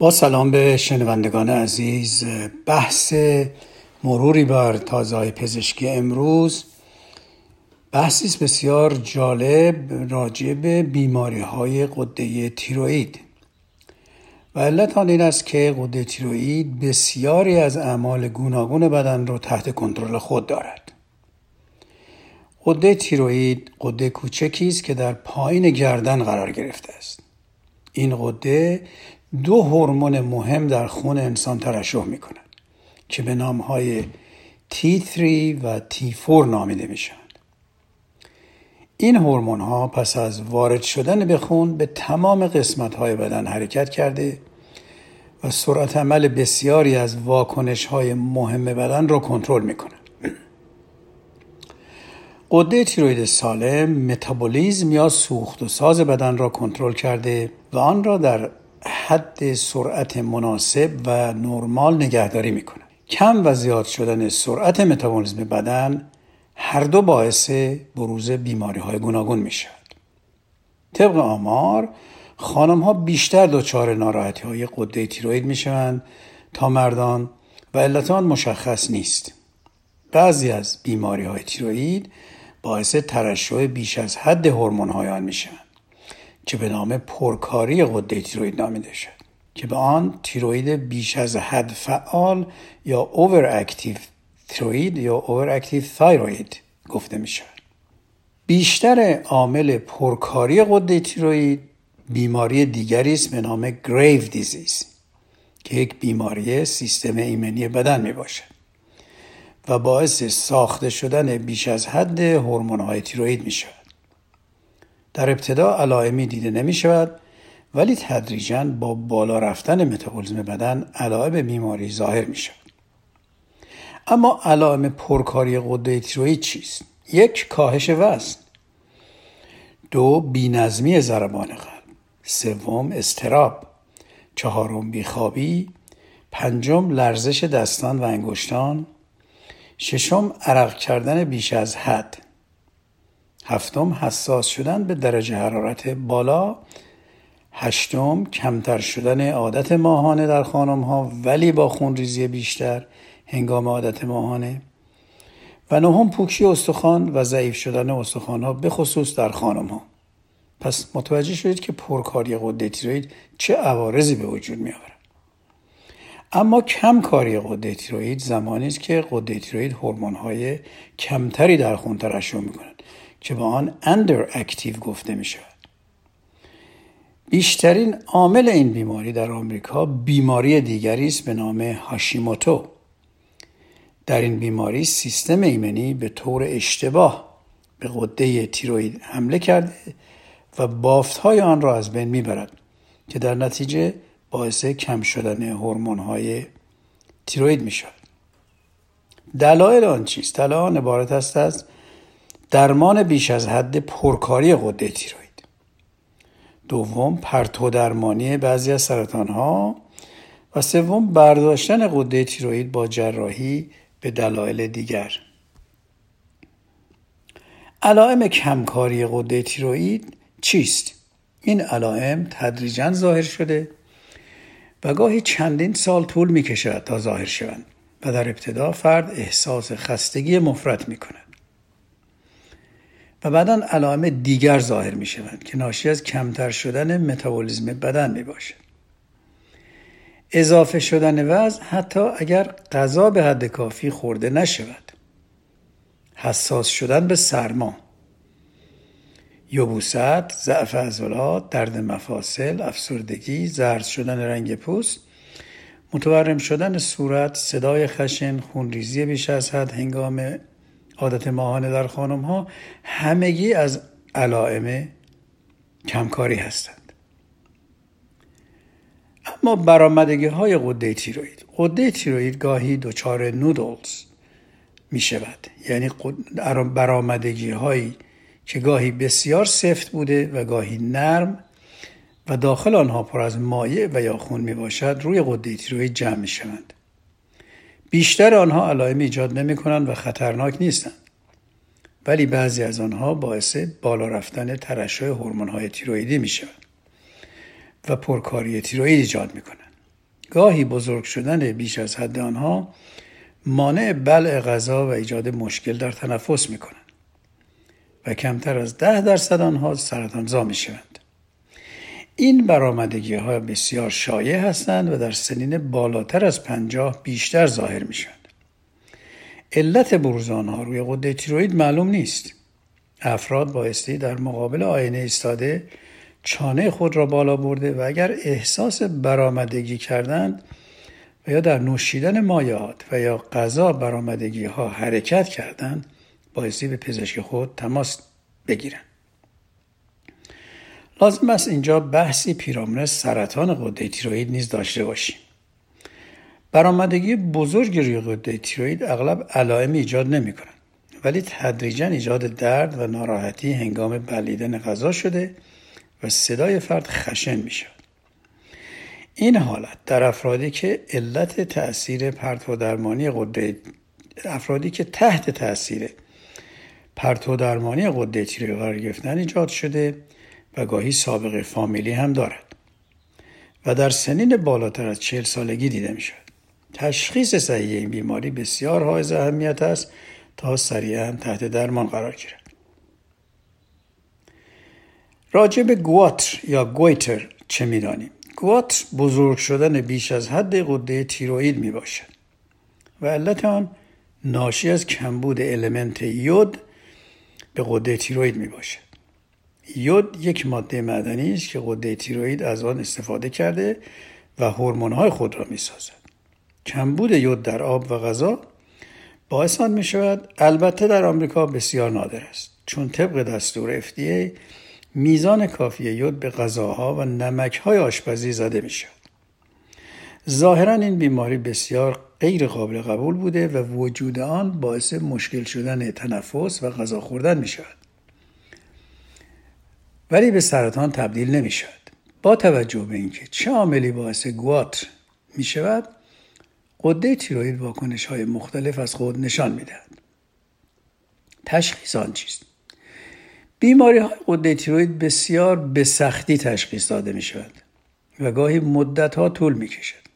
با سلام به شنوندگان عزیز. بحث مروری بر تازه پزشکی امروز. بحثی بسیار جالب راجع به بیماری های قده تیروئید. و علت آن این است که قده تیروئید بسیاری از اعمال گوناگون بدن را تحت کنترل خود دارد. قده تیروئید قده کوچکی است که در پایین گردن قرار گرفته است. این قده دو هورمون مهم در خون انسان ترشح می کنند که به نام های T3 و T4 نامیده میشن. این هورمون ها پس از وارد شدن به خون به تمام قسمت های بدن حرکت کرده و سرعت عمل بسیاری از واکنش های مهم بدن را کنترل می کنند. قده تیروید سالم متابولیزم یا سوخت و ساز بدن را کنترل کرده و آن را در حد سرعت مناسب و نرمال نگهداری می‌کنه کم و زیاد شدن سرعت متابولیسم بدن هر دو باعث بروز بیماری های گوناگون می شود. طبق آمار خانم ها بیشتر دچار ناراحتی های قده تیروید می شوند تا مردان و علت آن مشخص نیست. بعضی از بیماری های تیروید باعث ترشح بیش از حد هورمون های آن می شوند. که به نام پرکاری غده تیروید نامیده شد که به آن تیروید بیش از حد فعال یا overactive تیروید یا overactive thyroid گفته می شود بیشتر عامل پرکاری غده تیروید بیماری دیگری است به نام Graves' disease که یک بیماری سیستم ایمنی بدن می باشد و باعث ساخته شدن بیش از حد هورمون های تیروید می شود در ابتدا علائمی دیده نمی شود ولی تدریجا با بالا رفتن متابولیسم بدن علائم بیماری ظاهر می شود. اما علائم پرکاری قده تیروئید چیست؟ یک کاهش وزن. دو بینظمی ضربان قلب. سوم استراب چهارم بیخوابی. پنجم لرزش دستان و انگشتان. ششم عرق کردن بیش از حد. هفتم حساس شدن به درجه حرارت بالا. هشتم کمتر شدن عادت ماهانه در خانم ها ولی با خونریزی بیشتر هنگام عادت ماهانه. و نهم پوکی استخوان و ضعیف شدن استخوان ها به خصوص در خانم ها پس متوجه شدید که پرکاری قده تیروید چه عوارضی به وجود می آورد اما کم کاری قده تیروید زمانی است که قده تیروید هورمون های کمتری در خون ترشح می کند که به آن اندر اکتیو گفته می شود. بیشترین عامل این بیماری در آمریکا بیماری دیگری است به نام هاشیموتو در این بیماری سیستم ایمنی به طور اشتباه به قده تیروید حمله کرده و بافت های آن را از بین می‌برد که در نتیجه باعث کم شدن هورمون های تیروید می شود. دلایل آن چیست؟ دلایل آن عبارت است از درمان بیش از حد پرکاری قده تیروید دوم پرتو درمانی بعضی از سرطان ها و سوم برداشتن قده تیروید با جراحی به دلایل دیگر. علائم کمکاری قده تیروید چیست؟ این علائم تدریجا ظاهر شده و گاهی چندین سال طول می کشد تا ظاهر شوند و در ابتدا فرد احساس خستگی مفرط می کند و بعدا علائم دیگر ظاهر می شوند که ناشی از کمتر شدن متابولیسم بدن می باشد. اضافه شدن وزن حتی اگر غذا به حد کافی خورده نشود. حساس شدن به سرما. یبوست، ضعف عضلات، درد مفاصل، افسردگی، زرد شدن رنگ پوست، متورم شدن صورت، صدای خشن، خونریزی بیش از حد هنگام عادت ماهانه در خانم ها همگی از علائم کمکاری هستند. اما برآمدگی های قده تیروید قده تیروید گاهی دچار نودلز می شود یعنی برآمدگی هایی که گاهی بسیار سفت بوده و گاهی نرم و داخل آنها پر از مایع و یا خون می باشد روی قده تیروید جمع می شوند بیشتر آنها علائم ایجاد نمی کنند و خطرناک نیستند ولی بعضی از آنها باعث بالا رفتن ترشح هورمون های تیرویدی می شود و پرکاری تیروید ایجاد می کنند. گاهی بزرگ شدن بیش از حد آنها مانع بلع غذا و ایجاد مشکل در تنفس می کنند و کمتر از ده درصد آنها سرطانزا می شوند. این برآمدگی ها بسیار شایع هستند و در سنین بالاتر از پنجاه بیشتر ظاهر می شوند. علت بروز آنها روی قده تیروید معلوم نیست افراد بایستی در مقابل آینه ایستاده چانه خود را بالا برده و اگر احساس برآمدگی کردند و یا در نوشیدن مایعات و یا غذا برآمدگی ها حرکت کردند بایستی به پزشک خود تماس بگیرند لازم است اینجا بحثی پیرامون سرطان قده تیروید نیز داشته باشیم برآمدگی بزرگ روی قده تیروید اغلب علائم ایجاد نمی کنند ولی تدریجا ایجاد درد و ناراحتی هنگام بلیدن غذا شده و صدای فرد خشن می شود. این حالت در افرادی که علت تاثیر پرتو درمانی قده افرادی که تحت تاثیر پرتو درمانی قده تیروید قرار گرفتن ایجاد شده و گاهی سابقه فامیلی هم دارد. و در سنین بالاتر از چهل سالگی دیده می شود. تشخیص صحیح این بیماری بسیار حائز اهمیت است تا سریعا تحت درمان قرار گیرد. راجع به گواتر یا گویتر چه می‌دانیم؟ گواتر بزرگ شدن بیش از حد قده تیروئید می باشد و علت آن ناشی از کمبود المنت یود به قده تیروئید می باشد یود یک ماده معدنی است که قده تیروئید از آن استفاده کرده و هورمون‌های خود را می سازد. کمبود یود در آب و غذا باعث آن می شود البته در آمریکا بسیار نادر است چون طبق دستور FDA میزان کافی یود به غذاها و نمکهای آشپزی زده می شود ظاهرا این بیماری بسیار غیر قابل قبول بوده و وجود آن باعث مشکل شدن تنفس و غذا خوردن می شود ولی به سرطان تبدیل نمی شود با توجه به اینکه چه عاملی باعث گواتر می شود قده تیروید واکنش های مختلف از خود نشان می‌دهد. تشخیص آن چیست؟ بیماری های قده تیروید بسیار به سختی تشخیص داده می شود و گاهی مدت ها طول می کشد.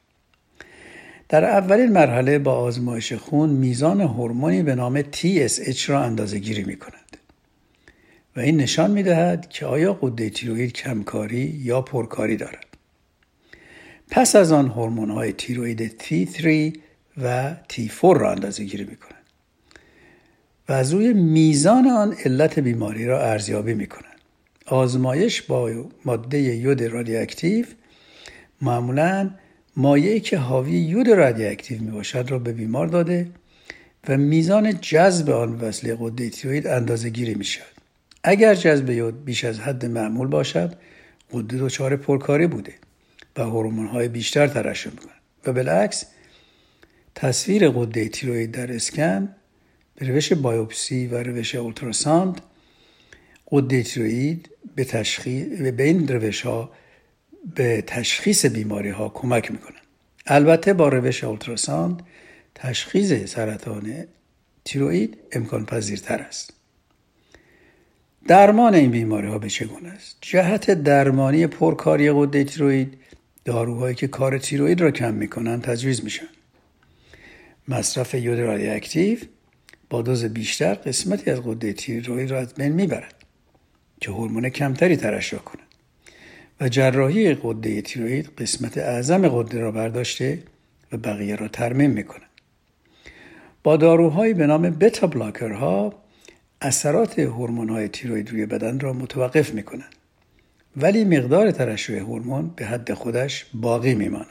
در اولین مرحله با آزمایش خون میزان هورمونی به نام TSH را اندازه گیری می کند و این نشان می دهد که آیا قده تیروید کمکاری یا پرکاری دارد. پس از آن هورمون های تیروید T3 و T4 را اندازه گیری می کنند و از روی میزان آن علت بیماری را ارزیابی می کنند. آزمایش با ماده یود رادیواکتیو معمولا مایعی که حاوی یود رادیواکتیو می باشد را به بیمار داده و میزان جذب آن وصله قده تیروید اندازه گیری می شود. اگر جذب یود بیش از حد معمول باشد قده دچار پرکاری بوده و هورمون های بیشتر ترشح می‌کنن و بالعکس تصویر قده تیروید در اسکن به روش بایوپسی و روش اولتراساند قده تیروید به تشخیص به این روش ها به تشخیص بیماری ها کمک می‌کنن البته با روش اولتراساند تشخیص سرطان تیروید امکان پذیرتر است. درمان این بیماری ها به چگونه است؟ جهت درمانی پرکاری قده تیروید داروهایی که کار تیروید را کم می‌کنن تجویز میشن. مصرف یود رادیواکتیو با دوز بیشتر قسمتی از قده تیروید را از بین می‌برد که هورمون کمتری ترشح کند. و جراحی قده تیروید قسمت اعظم قده را برداشته و بقیه را ترمیم می‌کنه با داروهایی به نام بتا بلاکرها اثرات هورمون های تیروید روی بدن را متوقف می‌کنند ولی مقدار ترشح هورمون به حد خودش باقی میماند.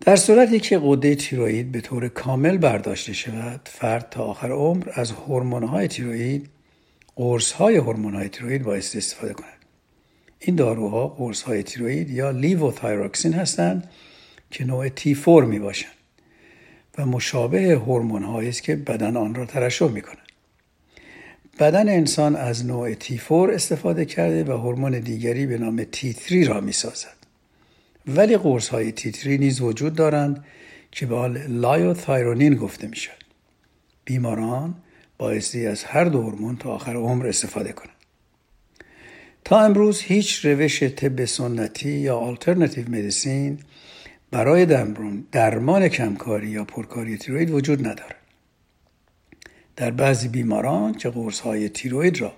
در صورتی که قده تیروئید به طور کامل برداشته شود فرد تا آخر عمر از های تیروئید قرص های هورمون های تیروئید باید استفاده کند. این داروها قرص های تیروئید یا لیووتایروکسین هستند که نوع تی 4 می باشند و مشابه هورمون هایی است که بدن آن را ترشح می کند. بدن انسان از نوع تی 4 استفاده کرده و هورمون دیگری به نام تی 3 را می سازد. ولی قرص های T3 نیز وجود دارند که به آن liothyronine گفته می شود. بیماران بایستی از هر دو هورمون تا آخر عمر استفاده کنند. تا امروز هیچ روش طب سنتی یا alternative medicine برای درمان کمکاری یا پرکاری تیروید وجود ندارد. در بعضی بیماران که قرص های تیروید را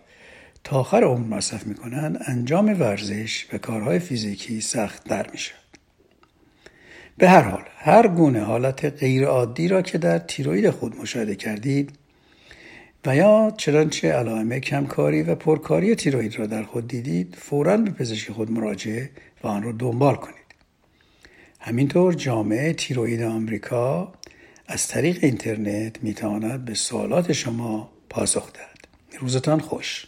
تا آخر عمر مصرف می کنند انجام ورزش و کارهای فیزیکی سخت در می شود. به هر حال هر گونه حالت غیرعادی را که در تیروید خود مشاهده کردید و یا چنانچه علائم کمکاری و پرکاری تیروید را در خود دیدید فورا به پزشک خود مراجعه و آن را دنبال کنید همینطور جامعه تیروید آمریکا از طریق اینترنت می‌تواند به سوالات شما پاسخ دهد. روزتان خوش.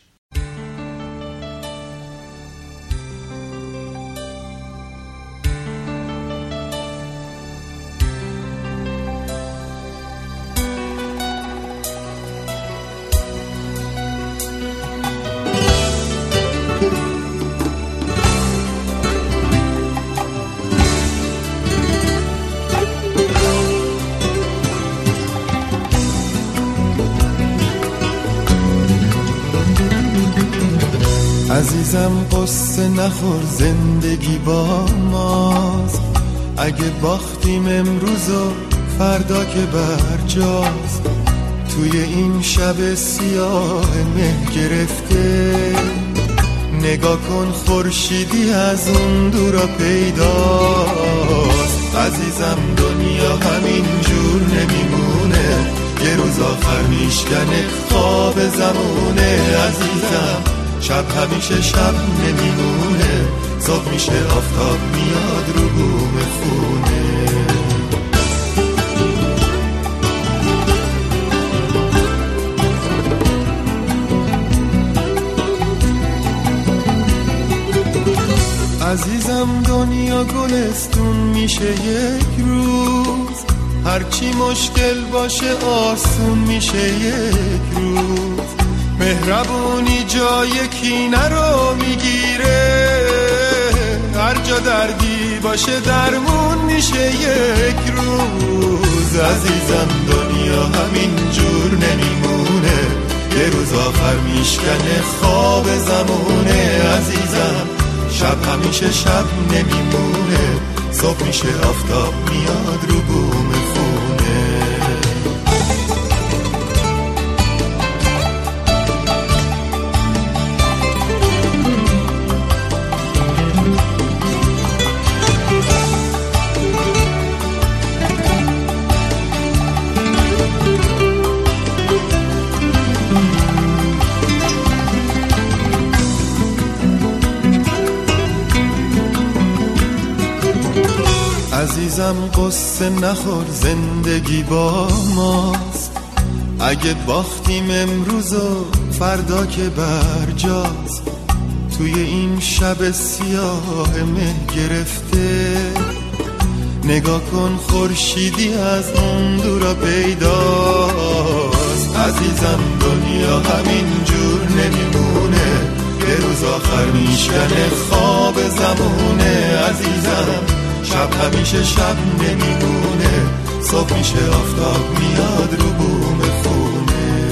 عزیزم قصه نخور زندگی با ماست. اگه باختیم امروز و فردا که برجاست. توی این شب سیاه مه گرفته. نگاه کن خورشیدی از اون دورا پیداست. عزیزم دنیا همین جور نمیمونه. یه روز آخر میشکنه خواب زمونه. عزیزم شب همیشه شب نمیمونه. صبح میشه آفتاب میاد رو بوم خونه. عزیزم دنیا گلستون میشه یک روز. هرچی مشکل باشه آسون میشه یک روز. مهربونی جای کینه رو می‌گیره. هر جا دردی باشه درمون میشه یک روز. عزیزم دنیا همین جور نمیمونه. یه روز آخر میشکنه خواب زمونه. عزیزم شب همیشه شب نمیمونه. صبح میشه آفتاب میاد رو بوم عزیزم قصه نخور زندگی با ماست. اگه باختیم امروز و فردا که برجاست. توی این شب سیاه مه گرفته. نگاه کن خورشیدی از اون دورا پیداست. عزیزم دنیا همین جور نمیمونه. یه روز آخر میشکنه خواب زمونه عزیزم شب همیشه شب نمیمونه صبح میشه آفتاب میاد رو بوم خونه.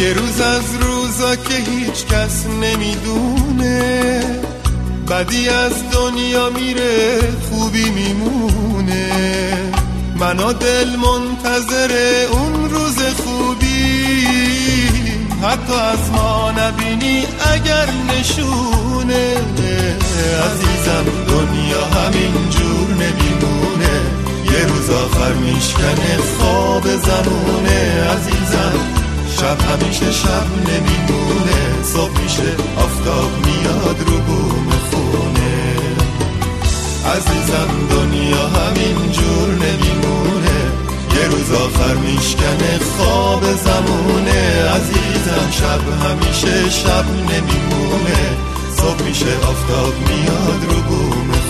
یه روز از روزا که هیچ کس نمی‌دونه. بدی از دنیا میره خوبی میمونه. منو دل منتظر اون روز خوبی. حتی از ما نبینی اگر نشونه. عزیزم دنیا همین جور نمیمونه یه روز آخر میشکنه خواب زمونه. عزیزم شب همیشه شب نمیمونه. صبح میشه آفتاب میاد رو بوم خونه. عزیزم دنیا همین جور نمیمونه. روز آخر میشکنه خواب زمونه. عزیزم شب همیشه شب نمیمونه. صبح میشه آفتاب میاد رو بوم خونه